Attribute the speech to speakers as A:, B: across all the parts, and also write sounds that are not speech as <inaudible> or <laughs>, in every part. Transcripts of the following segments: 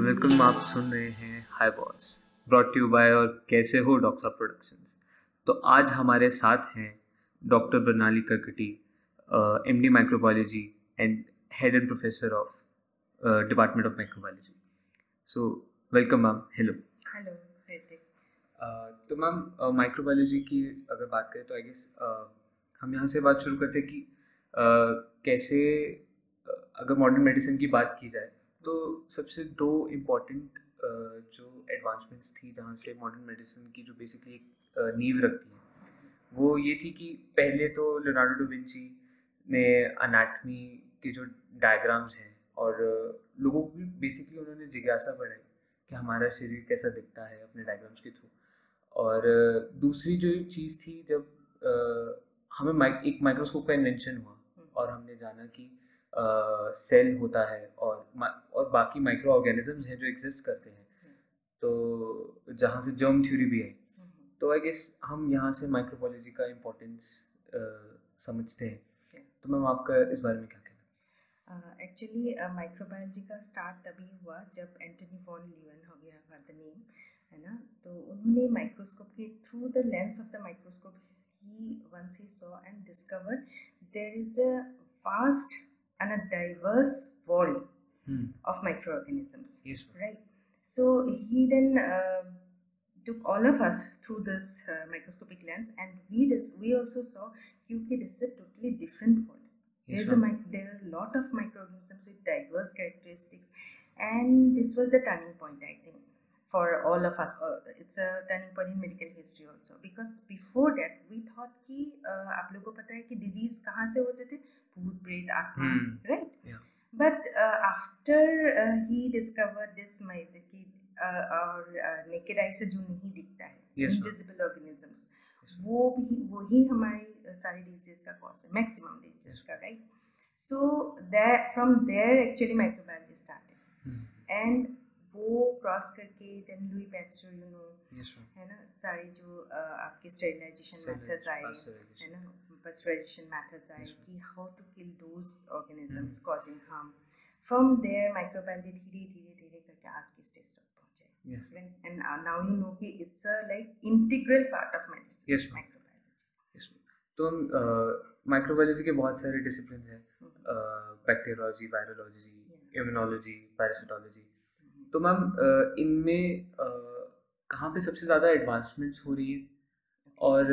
A: Welcome आप सुन रहे हैं hi boss brought you by और कैसे हो डॉक्टर प्रोडक्शंस तो आज हमारे साथ हैं doctor Pranali Karkati M D microbiology and head and professor of department of microbiology so welcome ma'am
B: hello hello
A: तो मैम माइक्रोबायोलॉजी की अगर बात करें तो आई गेस हम यहाँ से बात शुरू करते हैं कि uh, कैसे अगर मॉडर्न मेडिसिन की बात की जाए तो सबसे दो इंपॉर्टेंट जो एडवांसमेंट्स थी जहाँ से मॉडर्न मेडिसिन की जो बेसिकली एक नींव रखती है वो ये थी कि पहले तो लियोनार्डो डो विंची ने अनाटमी के जो डायग्राम्स हैं और लोगों को बेसिकली उन्होंने जिज्ञासा बढ़ाई कि हमारा शरीर कैसा दिखता है अपने डायग्राम्स के थ्रू और दूसरी जो चीज़ थी जब हमें एक माइक्रोस्कोप का इन्वेंशन हुआ हम्म। और हमने जाना कि सेल होता है और और बाकी माइक्रो ऑर्गेनिजम्स हैं जो एग्जिस्ट करते हैं। तो जहाँ से जर्म थ्योरी भी है। तो आई गेस हम यहाँ से माइक्रोबायोलॉजी का इम्पोर्टेंस समझते हैं। तो मैम आपका इस बारे में क्या
B: कहना एक्चुअली माइक्रोबायोलॉजी का स्टार्ट तभी हुआ जब एंटनी वॉन लीवन हो गया था द नेम है ना? तो उन्होंने माइक्रोस्कोप के through the lens of the microscope he once he saw and discover there is a fast and a diverse world hmm. of microorganisms.
A: Yes,
B: right. So he then uh, took all of us through this uh, microscopic lens, and we dis- we also saw QK this is a totally different world. Yes, There's a there are a lot of microorganisms with diverse characteristics, and this was the turning point, I think for all of us uh, it's a turning point in medical history also because before that we thought कि uh, आप लोगों को पता है कि disease कहाँ से होते थे भूत प्रेत आत्मा right
A: yeah.
B: but uh, after uh, he discovered this myth कि uh, और uh, naked eye से जो नहीं दिखता है
A: yes,
B: invisible organisms yes, वो भी वही हमारी सारी डिज़ीज़ का कॉज है मैक्सिमम डिज़ीज़ yes. का right so that from there actually microbiology started and वो क्रॉस करके then Louis Pasteur you know है ना? सारी जो आपके स्टेरिलाइजेशन मेथड्स आए है ना? पास्चराइजेशन मेथड्स आए कि how to kill those organisms causing harm from there microbiology धीरे धीरे धीरे करके आज की स्टेज तक पहुँचे। Right? And uh, now you कि it's a like integral part of medicine
A: yes microbiology. तो हम माइक्रोबायोलॉजी के बहुत सारे डिसिप्लिन हैं। बैक्टीरियोलॉजी वायरोलॉजी इम्यूनोलॉजी पैरासिटोलॉजी तो मैम इनमें कहाँ पे सबसे ज़्यादा एडवांसमेंट्स हो रही है? और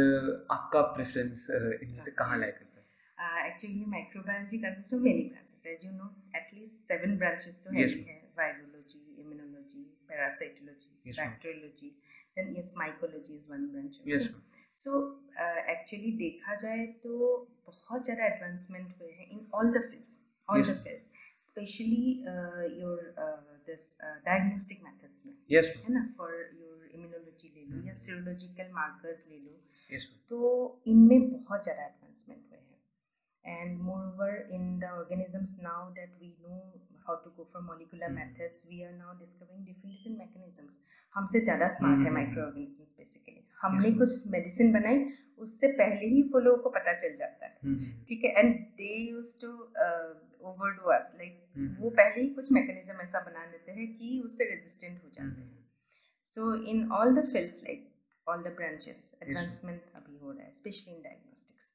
A: आपका प्रेफरेंस इनमें से कहाँ लाया करता
B: है? Actually microbiology consist of many branches as you know at least seven branches तो yes, है virology immunology parasitology bacteriology then yes mycology is one
A: branch
B: so actually देखा जाए तो बहुत ज़्यादा एडवांसमेंट हुए हैं in all the fields all the fields especially uh, your uh, this uh, diagnostic methods में
A: yes
B: है ना for your immunology ले लो या serological markers ले लो
A: yes
B: तो इनमें बहुत ज़्यादा एडवांसमेंट हुए हैं and moreover in the organisms now that we know how to go for molecular mm. methods we are now discovering different different mechanisms. हमसे ज़्यादा स्मार्ट है माइक्रो ऑर्गेनिजम्स बेसिकली हमने yes. कुछ मेडिसिन बनाई उससे पहले ही वो लोगों को पता चल जाता है। ठीक है? And they use to overdo us like वो पहले ही कुछ मैकेनिज्म ऐसा बना लेते हैं कि उससे रेजिस्टेंट हो जाते हैं। So in all the fields like all the branches advancement अभी हो रहा है स्पेशली इन डायग्नोस्टिक्स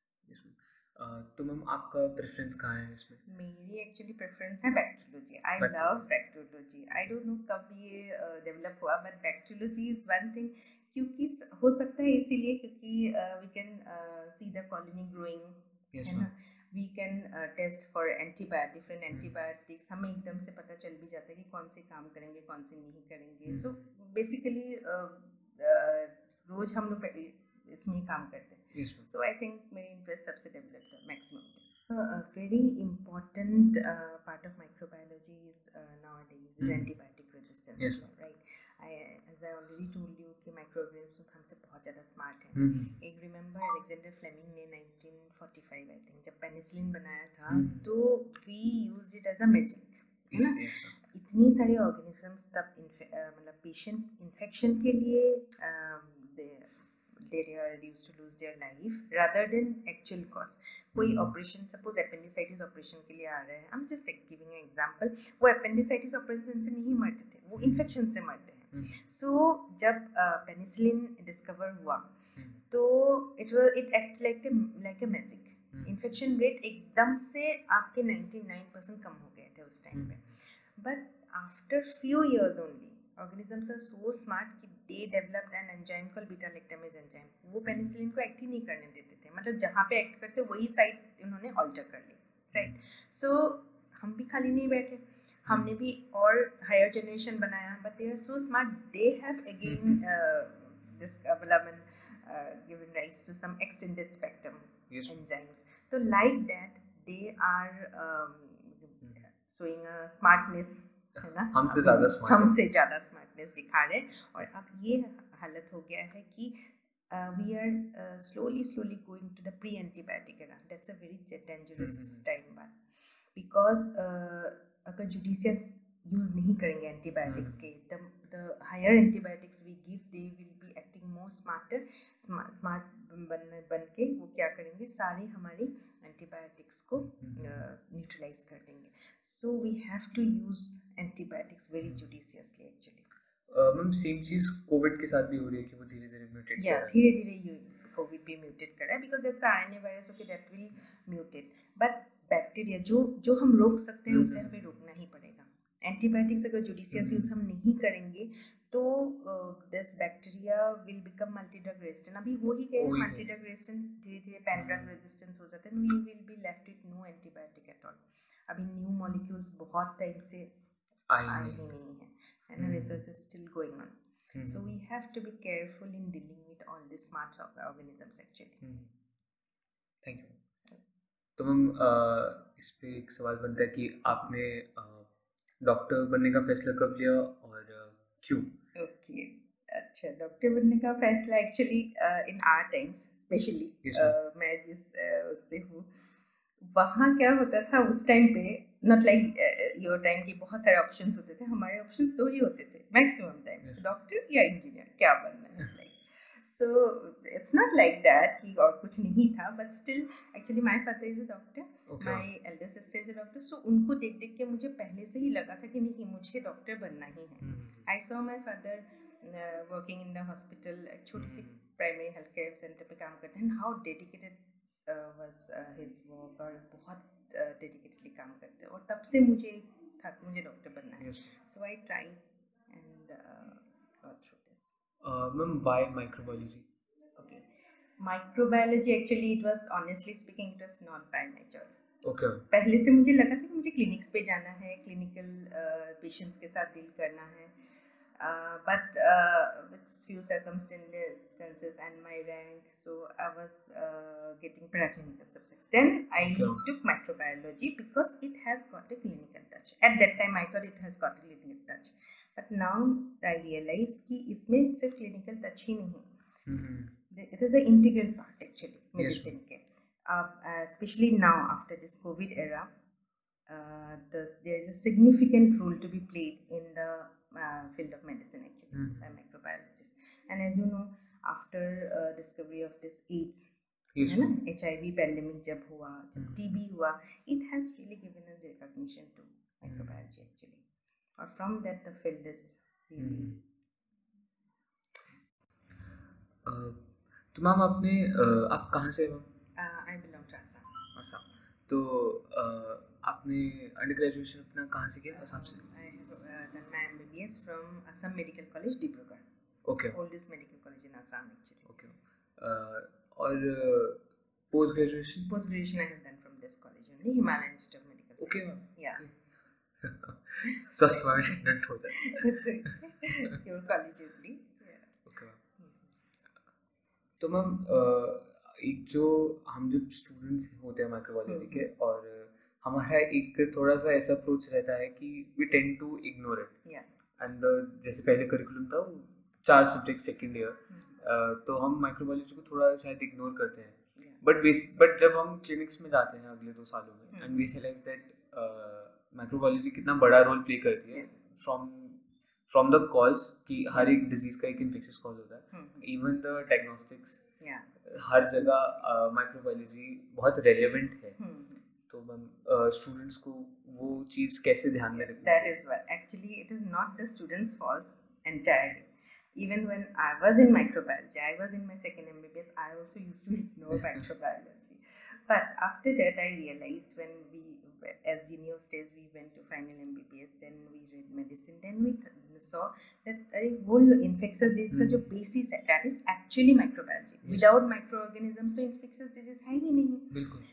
A: तो मैम आपका प्रेफरेंस कहाँ है इसमें?
B: मेरी एक्चुअली प्रेफरेंस है bacteriology I love bacteriology I don't know कब ये डेवलप हुआ but bacteriology is one thing क्योंकि हो सकता है इसीलिए क्योंकि we can see the colony growing है ना? We can test for antibiotic different antibiotics हमें एकदम से पता चल भी जाता है कि कौन से काम करेंगे कौन से नहीं करेंगे. सो बेसिकली रोज हम लोग इसमें काम करते हैं. सो आई थिंक मेरी इंटरेस्ट सबसे डेवलप है maximum a very important uh, part of microbiology is uh, nowadays is mm. antibiotic resistance
A: yes.
B: right I, as I already told you कि microorganisms हमसे बहुत ज़्यादा स्मार्ट हैं
A: mm.
B: एक remember Alexander Fleming ने 1945 I think जब penicillin बनाया था
A: mm.
B: तो we use it as a magic है ना इतनी सारी ऑर्गेनिजम्स तब मतलब पेशेंट इन्फेक्शन के लिए are used to lose their life rather than actual cause. कोई ऑपरेशन सपोज़ अपेंडिसाइटिस ऑपरेशन के लिए आ रहे हैं I am just giving example वो अपेंडिसाइटिस ऑपरेशन से नहीं मरते थे वो इन्फेक्शन से मरते हैं। सो so, जब पेनिसिलिन uh, डिस्कवर हुआ तो it was it act like like a magic infection rate एकदम से आपके 99 परसेंट कम हो गए थे उस टाइम पे। But after few years only organisms are so smart कि they developed an enzyme called beta lactamase enzyme वो पेनिसिलिन को एक्ट ही नहीं करने देते थे मतलब जहाँ पे एक्ट करते वही साइट इन्होंने ऑल्टर कर ली राइट सो हम भी खाली नहीं बैठे हमने भी और हायर जनरेशन बनाया but they are so smart they have again this development given rise to some extended spectrum yes. enzymes so like that they are um, showing a smartness
A: है ना? हमसे ज़्यादा स्मार्ट
B: हमसे ज़्यादा स्मार्टनेस दिखा रहे और अब ये हालत हो गया है कि we are slowly slowly going to the pre antibiotic era that's a very dangerous time बाद बिकॉज़ अगर जुडिशियस यूज़ नहीं करेंगे एंटीबायोटिक्स के the the higher antibiotics we give they will be acting more smarter smart बन बन के वो क्या करेंगे? सारी हमारी एंटीबायोटिक्स को न्यूट्रलाइज mm-hmm. uh, कर देंगे। So we have to use antibiotics very judiciously actually
A: ma'am same cheese Covid के साथ भी हो रही है कि वो धीरे धीरे म्यूटेट
B: या धीरे धीरे कोविड भी म्यूटेट कर रहा है because that's RNA virus okay that will mutate but bacteria जो जो हम रोक सकते हैं उसे हमें रोकना ही पड़ेगा। एंटीबायोटिक्स अगर जुडिशियस यूज़ हम नहीं करेंगे तो this bacteria will become multi drug resistant अभी हो ही गए मल्टी ड्रग रेजिस्टेंट धीरे धीरे पैन ड्रग रेजिस्टेंस हो जाते हैं we will be left with no antibiotic at all अभी न्यू मॉलिक्यूल्स बहुत टाइम से आए ही नहीं है and research is still going on so we have to be careful in dealing with all this smart organisms actually
A: thank you तो ma'am इस पे एक सवाल बनता है कि आपने डॉक्टर बनने का फैसला कब लिया और क्यों?
B: ओके अच्छा डॉक्टर बनने का फैसला actually in our times specially मैं जिस uh, उससे हूँ वहाँ क्या होता था उस टाइम पे नॉट लाइक योर टाइम की बहुत सारे ऑप्शंस होते थे हमारे ऑप्शंस दो ही होते थे मैक्सिमम टाइम डॉक्टर या इंजीनियर क्या बनना है <laughs> like so it's not like that कि और कुछ नहीं था but still actually my father is a doctor my elder sister is a doctor so उनको देख देख के मुझे पहले से ही लगा था कि नहीं मुझे डॉक्टर बनना ही है। I saw my father working in the hospital एक छोटी सी प्राइमरी हेल्थ केयर सेंटर पे काम करते हैं। How dedicated was his work और बहुत डेडिकेटेडली uh, काम करते हैं। और तब से मुझे था कि मुझे डॉक्टर बनना है। So I try and got through
A: Uh, ma'am, why microbiology?
B: Okay. Microbiology actually it was honestly speaking it was not by my choice.
A: Okay.
B: पहले से मुझे लगा था कि मुझे क्लिनिक्स पे जाना है क्लिनिकल पेशेंट्स uh, के साथ डील करना है but with few circumstances and my rank so i was uh, getting paraclinical subjects then i okay. took microbiology because it has got a clinical touch at that time i thought it has got a clinical touch but now I realise कि इसमें सिर्फ़ clinical touch ही नहीं it is a integral part actually medicine के। आप specially now after this COVID era there is a significant role to be played in the uh, field of medicine actually mm. by microbiologists. And as you know after uh, discovery of this AIDS है ना H I we pandemic जब हुआ जब TB हुआ it has really given a recognition to microbiology actually or from that the field is really hmm.
A: uh, तो ma'am आपने uh, आप कहाँ से
B: I belong to Assam
A: Assam तो uh, आपने अंडर ग्रेजुएशन अपना कहाँ से किया? असम से।
B: I my MBBS from Assam Medical College Dibrugarh
A: okay
B: oldest medical college in Assam actually
A: okay और post graduation
B: post graduation I have done from this college only Himalayan Institute of Medical
A: Sciences
B: या
A: Sorry, my ignorant हो जाए
B: Your college only.
A: Okay. तो ma'am एक जो हम जब students होते हैं माइक्रोबायोलॉजी के हम्म, हम्म। और हमारा एक थोड़ा सा ऐसा अप्रोच रहता है कि we tend to ignore it and जैसे पहले करिकुलम था वो चार सब्जेक्ट सेकेंड ईयर तो हम माइक्रोबायोलॉजी को थोड़ा शायद इग्नोर करते हैं. बट बट जब हम क्लिनिक्स में जाते हैं अगले दो सालों में and we realise that microbiology कितना बड़ा रोल प्ले करती है फ्रॉम फ्रॉम द कॉज कि हर एक डिज़ीज़ का एक इन्फेक्शस कॉज होता है। इवन द डायग्नोस्टिक्स हर जगह माइक्रोबायोलॉजी बहुत रेलेवेंट है।
B: हम्म।
A: तो मैम स्टूडेंट्स को वो चीज़ कैसे ध्यान में रखनी
B: that is well actually it is not the students faults entirely even when i was in microbiology i was in my second mbbs i also used to <laughs> ignore microbiology. But after that i realized when we as junior stage, we went to final MBBS, then we read medicine, then we th- saw that a whole infectious disease का जो
A: Hmm.
B: basis है, that is actually microbiology.
A: Yes.
B: Without microorganisms, तो infectious disease है ही नहीं.
A: बिल्कुल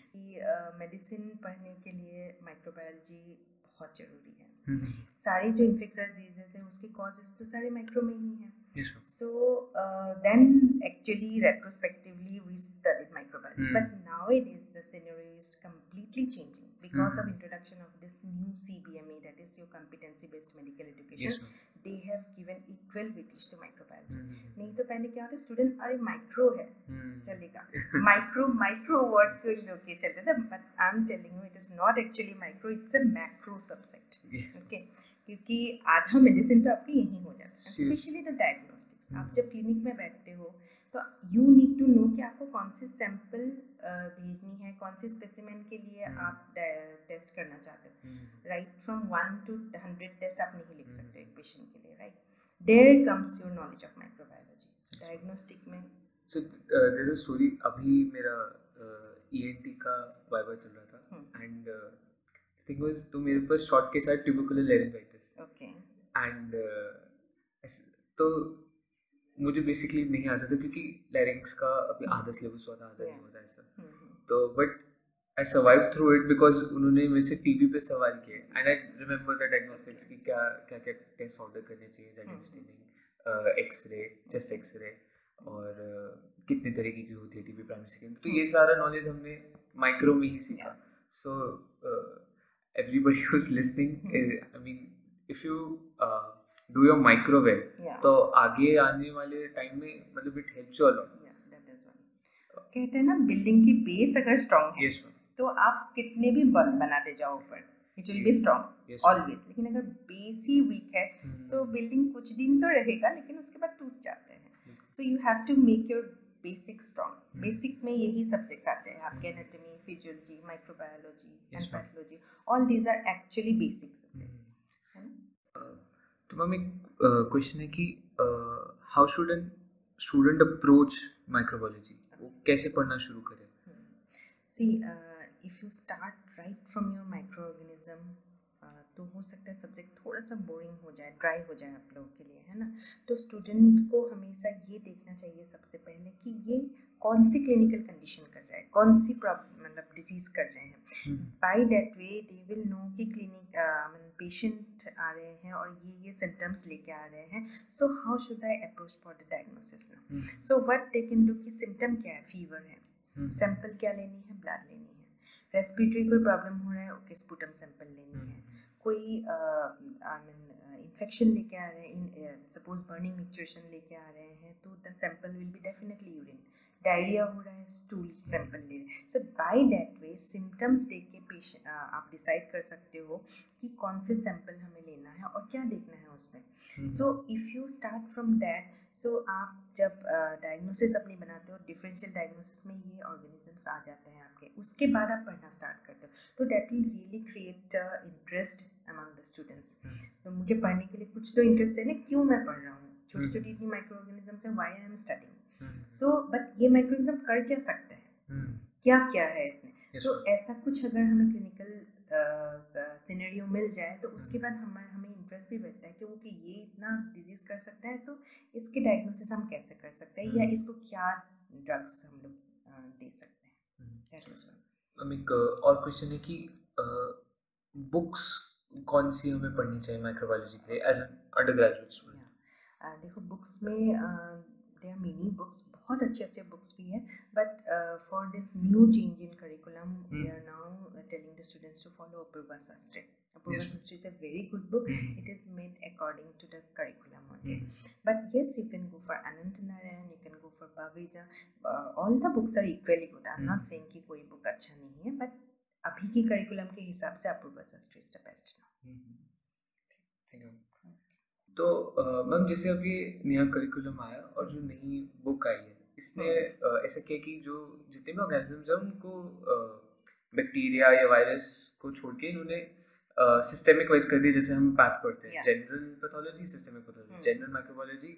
B: medicine पढ़ने के लिए माइक्रोबायोलॉजी बहुत ज़रूरी है
A: हम्म,
B: सारी जो इन्फेक्शस डिजीजेस हैं उसके कॉजेज तो सारे माइक्रो में ही हैं
A: yes, ma'am.
B: So then actually retrospectively we studied microbiology
A: Hmm.
B: But now it is the scenario is completely changing because of
A: Hmm.
B: introduction of this new CBME that is your competency based medical education
A: Yes,
B: they have given equal weightage to microbiology
A: hmm,
B: नहीं तो पहले क्या होता student अरे micro है
A: हम्म,
B: चलेगा micro micro word को लेके चलते थे but I am telling you it is not actually micro it's a macro
A: subject
B: okay क्योंकि आधा मेडिसिन तो आपके यहीं हो जाता है स्पेशली द डायग्नोस्टिक्स आप
A: हम्म।
B: जब क्लिनिक में बैठते हो तो यू नीड टू नो कि आपको कौन सी सैंपल भेजनी है कौन सी स्पेसिमेन के लिए
A: हम्म।
B: आप टेस्ट करना चाहते हो right from one to hundred test आप नहीं लिख। सकते एक पेशेंट के लिए right there comes your knowledge of microbiology diagnostic में
A: So uh, there's a अभी मेरा ई एन का वाइवा चल रहा था। एंड थिंग वाज तो मेरे पास शॉर्ट के साथ ट्यूबिकुलर लेरिंजाइटिस
B: ओके
A: एंड तो मुझे बेसिकली नहीं आता था क्योंकि लैरिंग्स का अभी आधा सिलेबस हुआ था आधा नहीं. हुआ था ऐसा।
B: हम्म,
A: तो but I survive through it because उन्होंने मेरे से टीवी पे सवाल किए। And I remember the diagnostics की क्या क्या क्या टेस्ट ऑर्डर करने चाहिए
B: Z.
A: Staining x-ray chest x-ray और uh, कितने तरीके की होती है टीबी प्राइमरी सेकेंड तो ये सारा नॉलेज हमने माइक्रो में ही सीखा। So everybody who's listening I mean if you do your microwave
B: या
A: तो आगे आने वाले टाइम में मतलब it helps
B: you a lot Yeah, कहते हैं ना बिल्डिंग की बेस अगर स्ट्रांग है
A: मैम
B: तो आप कितने भी बन बनाते जाओ ऊपर it will be
A: strong
B: always लेकिन अगर बेस ही वीक है hmm. तो बिल्डिंग कुछ दिन तो रहेगा लेकिन उसके बाद टूट जाते हैं। So you have to make your basic
A: Hmm.
B: Basic में यही सब्जेक्ट्स आते हैं आपके
A: anatomy
B: physiology microbiology and pathology all these are actually basic
A: तो मैम एक क्वेश्चन है कि how should an student approach microbiology वो कैसे पढ़ना शुरू करे?
B: See if you start right from your microorganism तो हो सकता है सब्जेक्ट थोड़ा सा बोरिंग हो जाए ड्राई हो जाए आप लोगों के लिए है ना? तो स्टूडेंट को हमेशा ये देखना चाहिए सबसे पहले कि ये कौन सी क्लिनिकल कंडीशन कर रहा है कौन सी प्रॉब्लम मतलब डिज़ीज़ कर रहे हैं। By that way they will know कि क्लिनिक पेशेंट आ रहे हैं और ये ये सिम्टम्स लेके आ रहे हैं। So how should I approach for the diagnosis now so what they can do कि सिम्टम क्या है? फीवर है। सैंपल क्या लेनी है? ब्लड लेनी है। रेस्पिरेटरी कोई प्रॉब्लम हो रहा है? ओके स्पूटम सैंपल लेनी है। कोई आई मीन इन्फेक्शन लेके आ रहे हैं सपोज़ बर्निंग मिक्चुएशन लेके आ रहे हैं तो the sample will be definitely urine diarrhoea हो रहा है स्टूल सैंपल ले रहे हैं. So by that way symptoms देख के पेशेंट आप डिसाइड कर सकते हो कि कौन से सैंपल हमें है और क्या देखना है उसमें? So if you start from that so आप जब डायग्नोसिस uh, अपनी बनाते हो डिफरेंशियल डायग्नोसिस में ये ऑर्गेनिजम्स आ जाते हैं आपके। उसके बाद आप पढ़ना स्टार्ट करते हो। तो that will really create interest among the students तो मुझे पढ़ने के लिए कुछ तो इंटरेस्ट है ना क्यों मैं पढ़ रहा हूँ? छोटी छोटी इतनी माइक्रो ऑर्गेनिजम्स हैं why I am studying so but ये माइक्रो ऑर्गेनिज्म कर क्या सकते हैं? क्या क्या है इसमें?
A: Yes,
B: तो ऐसा कुछ अगर हमें क्लिनिकल सिनेरियो मिल जाए तो उसके बाद हमें हमें इंटरेस्ट भी बढ़ता है कि वो कि ये इतना डिज़ीज़ कर सकता है तो इसके डायग्नोसिस हम कैसे कर सकते हैं? या
A: हम्म।
B: इसको क्या ड्रग्स हम लोग दे सकते हैं?
A: हम्म।
B: दैट इज़ वन
A: एक और क्वेश्चन है कि बुक्स कौन सी हमें पढ़नी चाहिए माइक्रोबायोलॉजी के लिए as an undergraduate student
B: देखो बुक्स में देर आर मेनी बुक्स बहुत अच्छे अच्छे बुक्स भी हैं। But for this new change
A: in
B: curriculum we are now telling the students to follow Apurba
A: Sastry Apurba
B: Sastry is a very good book it is made according to the curriculum but yes you can go for Ananthanarayan you can go for Baveja all the books are equally good I
A: am
B: not saying कि कोई book अच्छा नहीं है but अभी की curriculum के हिसाब से Apurba Sastry is the best now
A: तो मैम जैसे अब ये नया करिकुलम आया और जो नई बुक आई है इसने हाँ। ऐसा किया कि जो जितने भी ऑर्गेनिजम्स हैं उनको बैक्टीरिया या वायरस को छोड़ के इन्होंने सिस्टेमिक वाइज कर दिया जैसे हम पैथ पढ़ते हैं general pathology systemic pathology general microbiology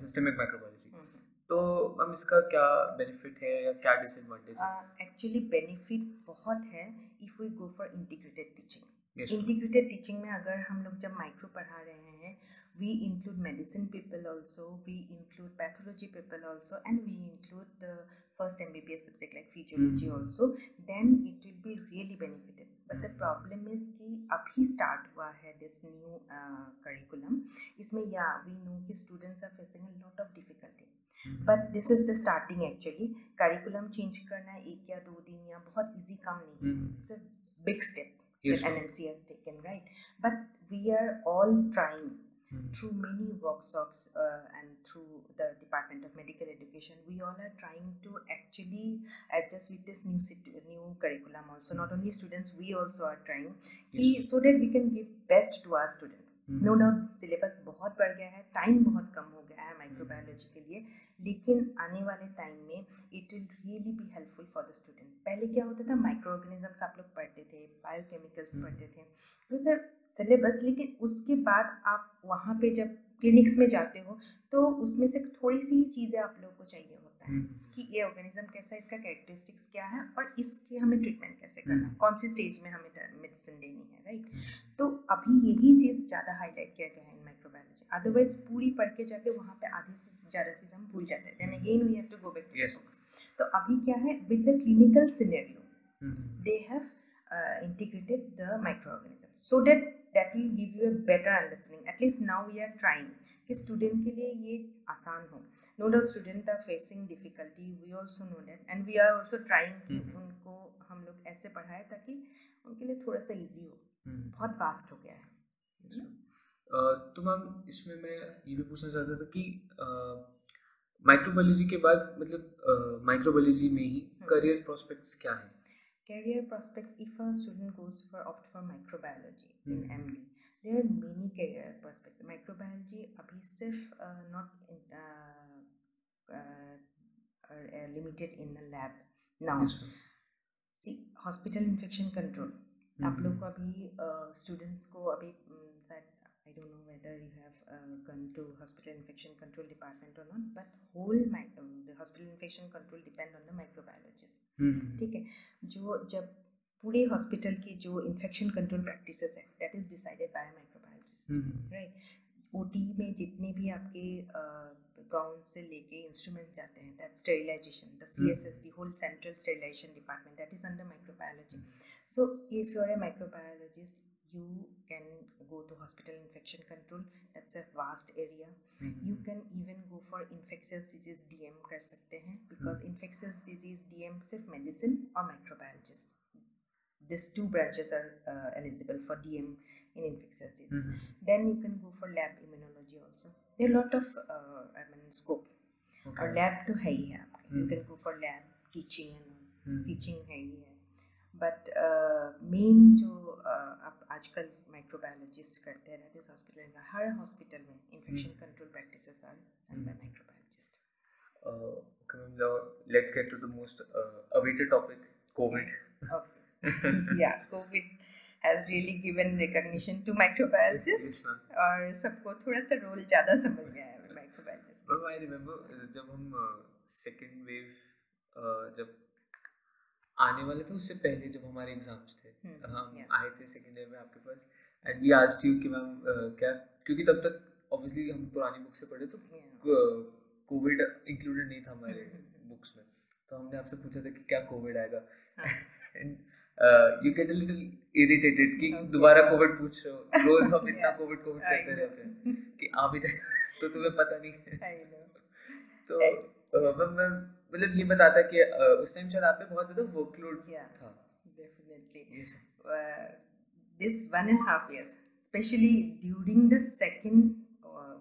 A: systemic microbiology तो मैम इसका क्या बेनिफिट है या क्या डिसएडवांटेज
B: है? एक्चुअली बेनिफिट बहुत है if we go for integrated teaching integrated teaching में अगर हम लोग जब माइक्रो पढ़ा रहे हैं we include medicine people also we include pathology people also and we include the first mbbs subject like physiology mm-hmm. also then it will be really benefited but the problem is कि अभी start हुआ है this new uh, curriculum इसमें yeah we know कि students are facing a lot of difficulty but this is the starting actually curriculum change करना एक या दो दिन या बहुत इजी काम नहीं है it's a big step that NMC has taken, right? But we are all trying mm. through many workshops uh, and through the Department of Medical Education. We all are trying to actually adjust with this new new curriculum. Also, not only students, we also are trying yes. so that we can give best to our students. No doubt syllabus बहुत बढ़ गया है time बहुत कम हो गया है microbiology के लिए लेकिन आने वाले टाइम में it will really be helpful for the student पहले क्या होता था माइक्रो ऑर्गेनिजम्स आप लोग पढ़ते थे बायोकेमिकल्स पढ़ते थे तो सर सिलेबस लेकिन उसके बाद आप वहाँ पे जब क्लिनिक्स में जाते हो तो उसमें से थोड़ी सी ही चीज़ें आप लोग को चाहिए होता है कि ये ऑर्गेनिज्म कैसा है इसका कैरेक्टरिस्टिक्स क्या है और इसके हमें ट्रीटमेंट कैसे करना है कौन सी स्टेज में हमें मेडिसिन देनी है राइट तो अभी यही चीज़ ज़्यादा हाईलाइट किया गया है माइक्रोबायोलॉजी अदरवाइज़ पूरी पढ़ के जाके वहाँ पे आधी से ज़्यादा चीज़ हम भूल जाते हैं। Then again we have to go back to books तो अभी क्या है? With the clinical scenario they have integrated the microorganism so that that will give you a better understanding. At least now we are trying कि student के लिए ये आसान हो। No doubt student are facing difficulty we also know that and we are also trying कि उनको हम लोग ऐसे पढ़ाए ताकि उनके लिए थोड़ा सा ईजी हो। बहुत वास्ट हो गया है।
A: तो मैम इसमें मैं ये भी पूछना चाहता था कि माइक्रोबायोलॉजी के बाद मतलब माइक्रोबायोलॉजी में ही करियर प्रोस्पेक्ट्स क्या हैं
B: career prospects if a student goes for opt for microbiology mm. in MD there are many career prospects microbiology abhi sirf uh, not in, uh, uh, uh, limited in a lab now yes, see hospital infection control mm-hmm. आप लोग को अभी students को अभी whether you have uh, gone to hospital infection control department or not, but whole um, the hospital infection control depend on the microbiologist. ठीक है? जो जब पूरे हॉस्पिटल की जो इन्फेक्शन कंट्रोल प्रैक्टिसेस है that is decided by microbiologist right OT में जितने भी आपके गाउन से लेके इंस्ट्रूमेंट जाते हैं that sterilisation the C S S D whole central sterilisation department that is under microbiology so if you are a microbiologist you can go to hospital infection control that's a vast area mm-hmm. you can even go for infectious disease dm kar sakte hain because mm-hmm. infectious disease dm sirf medicine or microbiologist these two branches are uh, eligible for dm in infectious disease mm-hmm. then you can go for lab immunology also there are a lot of uh, i mean scope okay. और lab तो है ही है आपके you can go for lab teaching and teaching है ही है but main uh, जो uh, आप आजकल माइक्रोबायोलॉजिस्ट करते हैं दैट इज़ हॉस्पिटल में हर हॉस्पिटल में infection control practices are
A: done by microbiologist let's get to the most uh, awaited topic covid.
B: Okay. <laughs> Yeah covid has really given recognition to microbiologists yes, और सबको थोड़ा सा role ज़्यादा समझ में आया माइक्रोबायोलॉजिस्ट
A: मैम आई रिमेम्बर जब हम सेकंड uh, वेव जब आने वाले थे उससे पहले जब हमारे एग्ज़ाम्स थे हम्म, हम आए थे सेकेंड ईयर में आपके पास एंड वी आज यू कि मैम क्या क्योंकि तब तक ऑब्वियसली हम पुरानी बुक से पढ़े तो कोविड इंक्लूडेड नहीं था हमारे <laughs> बुक्स में। तो हमने आपसे पूछा था कि क्या कोविड आएगा? And you get a little irritated कि दोबारा कोविड पूछ रहे हो। रोज हम <laughs> इतना कोविड कोविड करते रहते हैं कि आ भी जाए तो तुम्हें पता नहीं है। <laughs> तो मैं मतलब ये बताता कि उस टाइम शायद आप पे बहुत ज़्यादा वर्कलोड था।
B: Definitely this one and half years specially during the second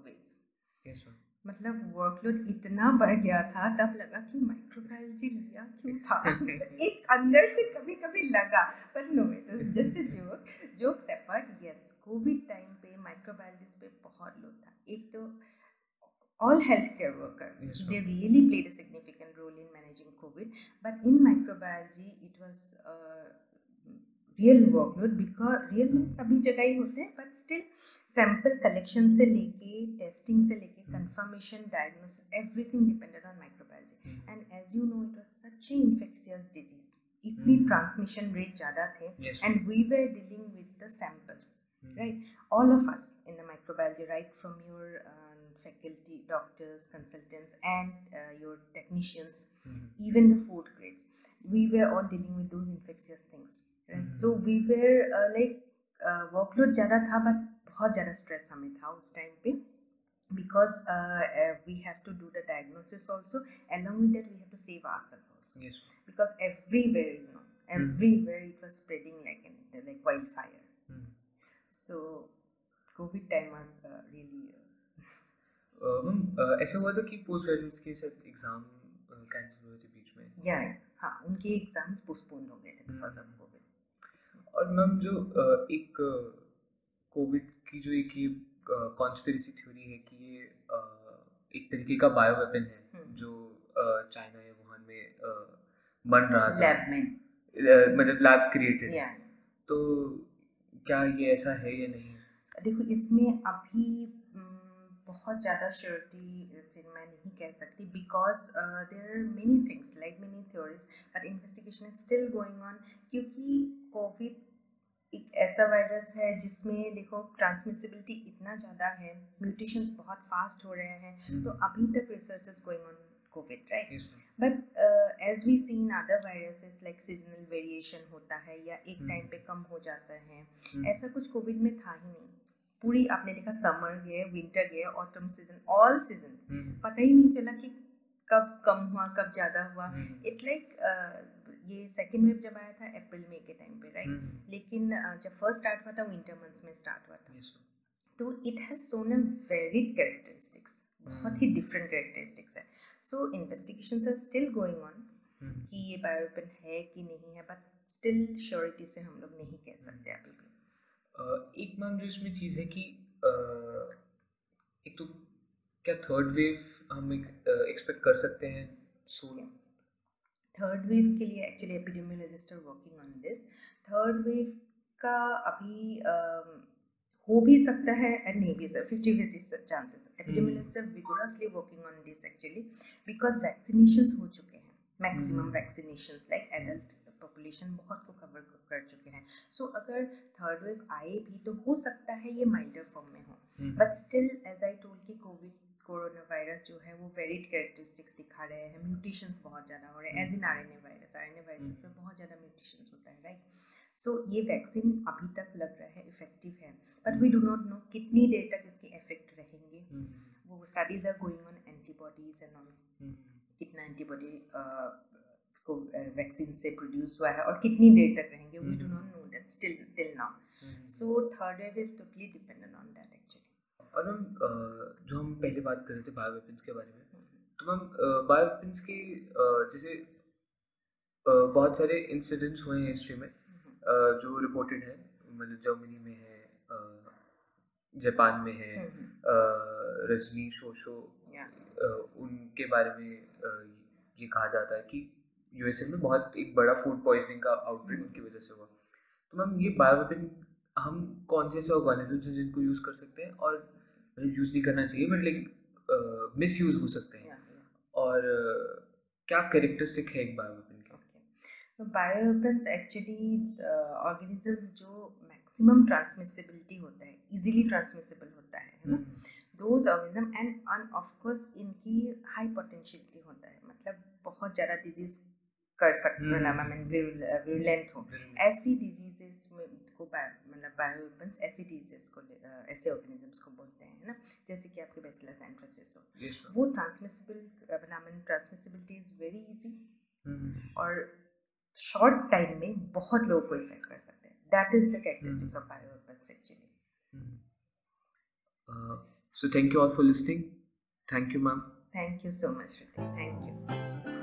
B: wave मतलब वर्कलोड इतना बढ़ गया था तब लगा कि माइक्रोबायोलॉजी लिया क्यों था? <laughs> एक अंदर से कभी कभी लगा। पर no it was just a joke jokes apart yes COVID time पे माइक्रोबायोलॉजिस्ट पे बहुत लोड था। एक तो all healthcare worker
A: Yes,
B: they
A: ma'am.
B: really played a significant role in managing covid but in microbiology it was a real workload because real में सभी जगह ही होते हैं but still sample collection से लेके testing से लेके
A: Hmm.
B: confirmation diagnosis everything depended on microbiology
A: Hmm.
B: and as you know it was such an infectious disease इतनी
A: Hmm.
B: transmission rate ज़्यादा थे
A: Yes.
B: and we were dealing with the samples
A: Hmm.
B: right all of us in the microbiology right from your um, faculty doctors consultants and uh, your technicians
A: Hmm.
B: even the food grades we were all dealing with those infectious things right
A: Mhm.
B: so we were uh, like uh, workload ज़्यादा था but बहुत ज़्यादा stress हमें था उस time पे because uh, uh, we have to do the diagnosis also along with that we have to save ourselves also
A: Yes.
B: because everywhere you know
A: Mhm.
B: everywhere it was spreading like in, like wildfire
A: Hmm.
B: so covid time was uh, really uh,
A: Uh, <laughs> ma'am ऐसा हुआ था कि post graduates के सब exam cancel हुए थे बीच में।
B: yeah हाँ उनके एग्ज़ाम्स पोस्टपोन हो गए थे बिकॉज़ ऑफ़
A: हम्म।
B: कोविड
A: और मैम जो एक कोविड की जो एक ये कॉन्स्पिरेसी थ्योरी है कि ये एक तरीके का बायो वेपन है
B: हम्म।
A: जो चाइना या वुहान में बन रहा था।
B: लैब में।
A: मतलब लैब क्रिएटेड
B: या
A: तो क्या ये ऐसा है या नहीं?
B: देखो इसमें अभी mm, बहुत ज़्यादा श्योरिटी से मैं नहीं कह सकती because there are many things like many theories but investigation is still going on क्योंकि कोविड एक ऐसा वायरस है जिसमें देखो ट्रांसमिसिबिलिटी इतना ज़्यादा है म्यूटेशन बहुत फास्ट हो रहे हैं hmm. तो अभी तक research is going on
A: Covid right
B: but as we see in other viruses like seasonal variation होता है या एक टाइम hmm. पे कम हो जाता है
A: Hmm.
B: ऐसा कुछ कोविड में था ही नहीं पूरी आपने देखा समर गए विंटर गए ऑटम सीज़न ऑल सीज़न. पता ही नहीं चला कि कब कम हुआ कब ज़्यादा हुआ. इट लाइक ये सेकेंड वेव जब आया था अप्रैल मई के टाइम पे राइट
A: Hmm.
B: लेकिन uh, जब फ़र्स्ट स्टार्ट हुआ था विंटर मंथ्स में स्टार्ट हुआ था तो it has shown a varied characteristics बहुत ही. डिफरेंट कैरेक्टरिस्टिक्स है so investigations are still going
A: on.
B: कि ये बायोवेपन है कि नहीं है बट स्टिल श्योरिटी से हम लोग नहीं कह सकते अभी भी
A: Uh, एक मैम जो इसमें चीज़ है कि एक तो क्या थर्ड वेव हम एक्सपेक्ट कर सकते हैं सोन
B: थर्ड वेव के लिए actually epidemiologist are working on this third wave का अभी हो भी सकता है एंड नहीं भी सकता fifty fifty chances epidemiologist are vigorously working on this actually because vaccination हो चुके हैं.
A: Maximum.
B: Vaccination like adult population बहुत को कवर कर चुके हैं। सो so, अगर थर्ड वेव आए भी तो हो सकता है ये माइल्डर फॉर्म में हो. But still as I told कि कोविड कोरोना वायरस जो है वो वेरिड कैरेक्टरिस्टिक्स दिखा रहे हैं। म्यूटेशंस बहुत ज़्यादा हो रहे हैं। As in R N A virus R N A virus में बहुत ज़्यादा म्यूटेशंस होता है राइट सो ये वैक्सीन अभी तक लग रहा है इफ़ेक्टिव है। But we do not know कितनी देर तक इसके इफ़ेक्ट रहेंगे।
A: Hmm.
B: वो studies are going on antibodies and
A: on.
B: कितना एंटीबॉडी को वैक्सीन से प्रोड्यूस हुआ है और कितनी देर तक रहेंगे we
A: do
B: hmm. Not know that still till
A: now.
B: So third wave is totally dependent on that actually
A: और मैम uh, जो हम पहले बात कर रहे थे बायो वेपन्स के बारे में तो मैम बायो वेपन्स के जैसे बहुत सारे इंसिडेंट्स हुए हैं हिस्ट्री में uh, जो रिपोर्टेड है मतलब जर्मनी में है जापान में है रजनी शोशो उनके बारे में ये कहा जाता है कि यूएसए में बहुत एक बड़ा फ़ूड पॉइजनिंग का आउटब्रेक
B: हम्म।
A: उनकी वजह से हुआ। तो मैम ये बायो वेपन हम कौन से ऐसे ऑर्गेनिजम्स हैं जिनको यूज़ कर सकते हैं और यूज़ नहीं करना चाहिए बट लाइक मिस यूज़ हो सकते हैं। और uh, क्या कैरेक्टरिस्टिक है एक बायो वेपन के
B: तो बायोवेपन्स एक्चुअली ऑर्गेनिजम्स जो मैक्सिमम ट्रांसमिसिबिलिटी होता है इजीली ट्रांसमिसिबल होता है है ना? Those organism and on of course इनकी हाई पोटेंशियलिटी होता है। मतलब बहुत ज़्यादा डिज़ीज़ कर सकते। हैं आई मीन विरुलेंट हो। ऐसी डिजीजेस में को बायो मतलब बायोवेपन्स ऐसी डिजीजेस को ऐसे ऑर्गेनिजम्स को बोलते हैं ना? जैसे कि आपके बेसिलस एंट्रोसिस हो। वो transmissible I mean transmissibility is very easy और शॉर्ट टाइम में बहुत लोगों को इफ़ेक्ट कर सकते हैं। That is the characteristics of bioweapons actually
A: so thank you all for listening thank you ma'am
B: thank you so much Thank you.